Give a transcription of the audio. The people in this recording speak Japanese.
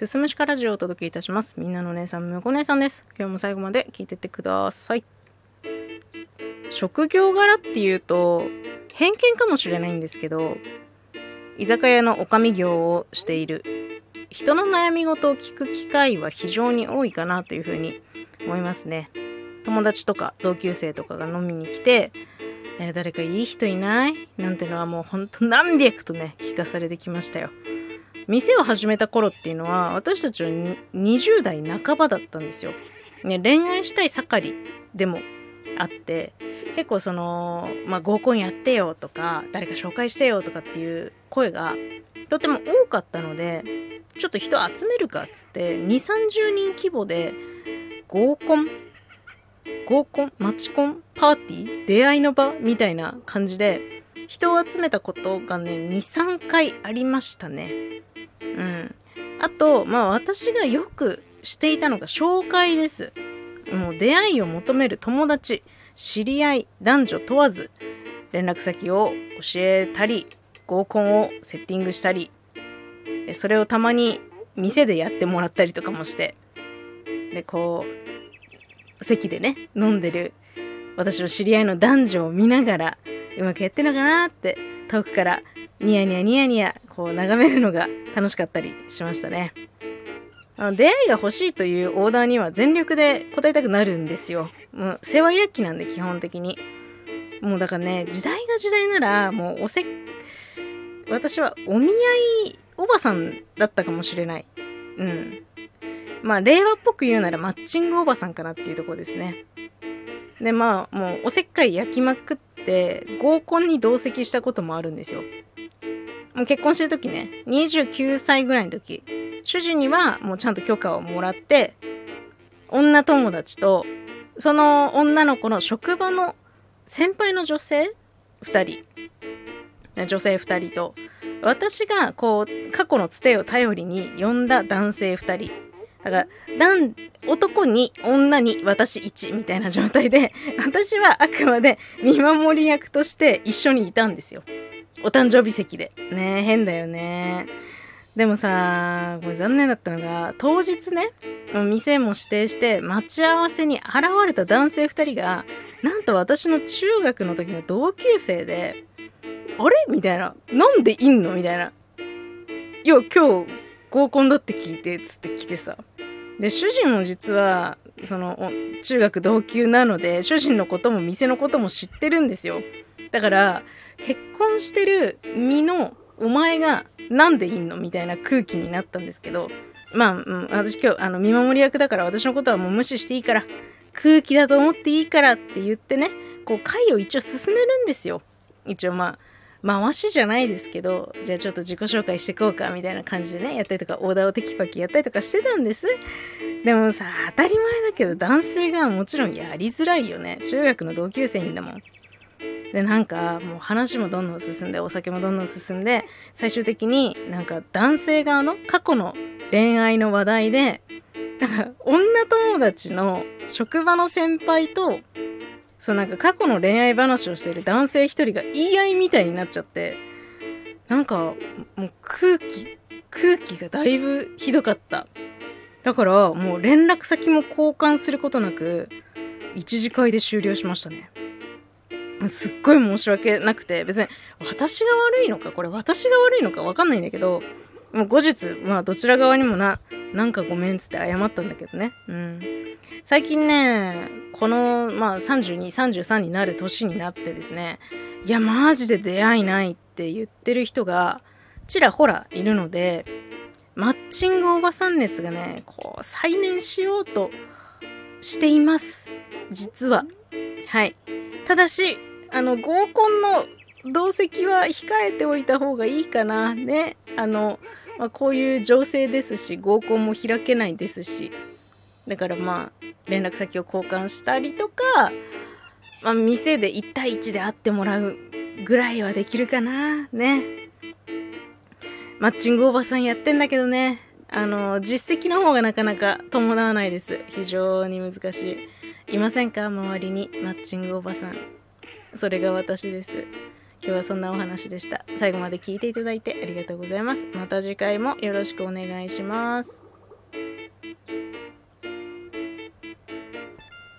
すすむしかラジオをお届けいたします。みんなのお姉さん、むこ姉さんです。今日も最後まで聞いてってください。職業柄っていうと、偏見かもしれないんですけど、居酒屋の女将業をしている人の悩み事を聞く機会は非常に多いかなというふうに思いますね。友達とか同級生とかが飲みに来て、え、誰かいい人いない？なんてのはもうほんと何百とね、聞かされてきましたよ。店を始めた頃っていうのは、私たちは20代半ばだったんですよ。ね、恋愛したい盛りでもあって、結構その、まあ、合コンやってよとか、誰か紹介してよとかっていう声がとても多かったので、ちょっと人集めるかっつって、2、30人規模で合コン合コンマチコンパーティー出会いの場みたいな感じで、人を集めたことがね、2、3回ありましたね。うん。あと、まあ私がよくしていたのが紹介です。もう出会いを求める友達、知り合い、男女問わず、連絡先を教えたり、合コンをセッティングしたり、それをたまに店でやってもらったりとかもして、で、こう、席でね、飲んでる私の知り合いの男女を見ながら、うまくやってんのかなって遠くからニヤニヤニヤニヤこう眺めるのが楽しかったりしましたね。あの出会いが欲しいというオーダーには全力で答えたくなるんですよ。もう世話焼きなんで基本的に。もうだからね、時代が時代ならもうおせ、私はお見合いおばさんだったかもしれない。うん。まあ、令和っぽく言うならマッチングおばさんかなっていうところですね。で、まあ、もう、おせっかい焼きまくって、合コンに同席したこともあるんですよ。もう結婚してる時ね、29歳ぐらいの時、主人にはもうちゃんと許可をもらって、女友達と、その女の子の職場の先輩の女性二人、女性二人と、私がこう、過去のつてを頼りに呼んだ男性二人、だから、男、に、女に、私1みたいな状態で、私はあくまで見守り役として一緒にいたんですよ。お誕生日席で。ね、変だよね。でもさ、これ残念だったのが、当日ね、店も指定して待ち合わせに現れた男性2人が、なんと私の中学の時の同級生で、あれ？みたいな。なんでいんの？みたいな。いや、今日合コンだって聞いて、つって来てさ。で、主人も実は、その、中学同級なので、主人のことも店のことも知ってるんですよ。だから、結婚してる身のお前がなんでいんのみたいな空気になったんですけど、まあ、うん、私今日、あの、見守り役だから私のことはもう無視していいから、空気だと思っていいからって言ってね、こう、会を一応進めるんですよ。一応まあ、回しじゃないですけど、じゃあちょっと自己紹介していこうか、みたいな感じでね、やったりとか、オーダーをテキパキやったりとかしてたんです。でもさ、当たり前だけど、男性がもちろんやりづらいよね。中学の同級生にだもん。で、なんか、もう話もどんどん進んで、お酒もどんどん進んで、最終的になんか男性側の過去の恋愛の話題で、だから女友達の職場の先輩とそうなんか過去の恋愛話をしている男性一人が言い合いみたいになっちゃって、なんかもう空気、空気がだいぶひどかった。だからもう連絡先も交換することなく、一次会で終了しましたね。すっごい申し訳なくて、別に私が悪いのか、これ私が悪いのかわかんないんだけど、もう後日、まあどちら側にもな、なんかごめんつって謝ったんだけどね。うん。最近ね、この、まあ32、33になる年になってですね、いや、マジで出会いないって言ってる人が、ちらほらいるので、マッチングおばさん熱がね、こう、再燃しようとしています。実は。はい。ただし、あの、合コンの同席は控えておいた方がいいかな。ね。あの、まあ、こういう情勢ですし、合コンも開けないですし、だからまあ、連絡先を交換したりとか、まあ、店で1対1で会ってもらうぐらいはできるかな。ね。マッチングおばさんやってんだけどね。あの、実績の方がなかなか伴わないです。非常に難しい。いませんか？周りにマッチングおばさん。それが私です。今日はそんなお話でした。最後まで聞いていただいてありがとうございます。また次回もよろしくお願いします。